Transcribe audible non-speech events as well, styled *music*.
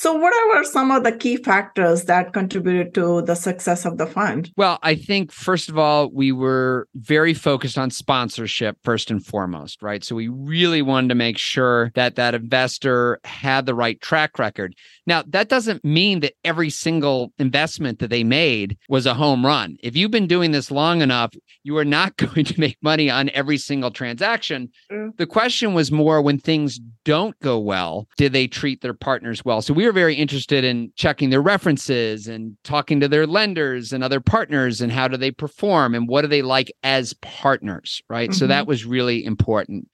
So, what were some of the key factors that contributed to the success of the fund? Well, I think, first of all, we were very focused on sponsorship first and foremost, right? So, we really wanted to make sure that that investor had the right track record. Now, that doesn't mean that every single investment that they made was a home run. If you've been doing this long enough, you are not *laughs* going to make money on every single transaction. Mm. The question was more when things don't go well, did they treat their partners well? So we were very interested in checking their references and talking to their lenders and other partners and how do they perform and what do they like as partners, right? Mm-hmm. So that mm-hmm. was really important.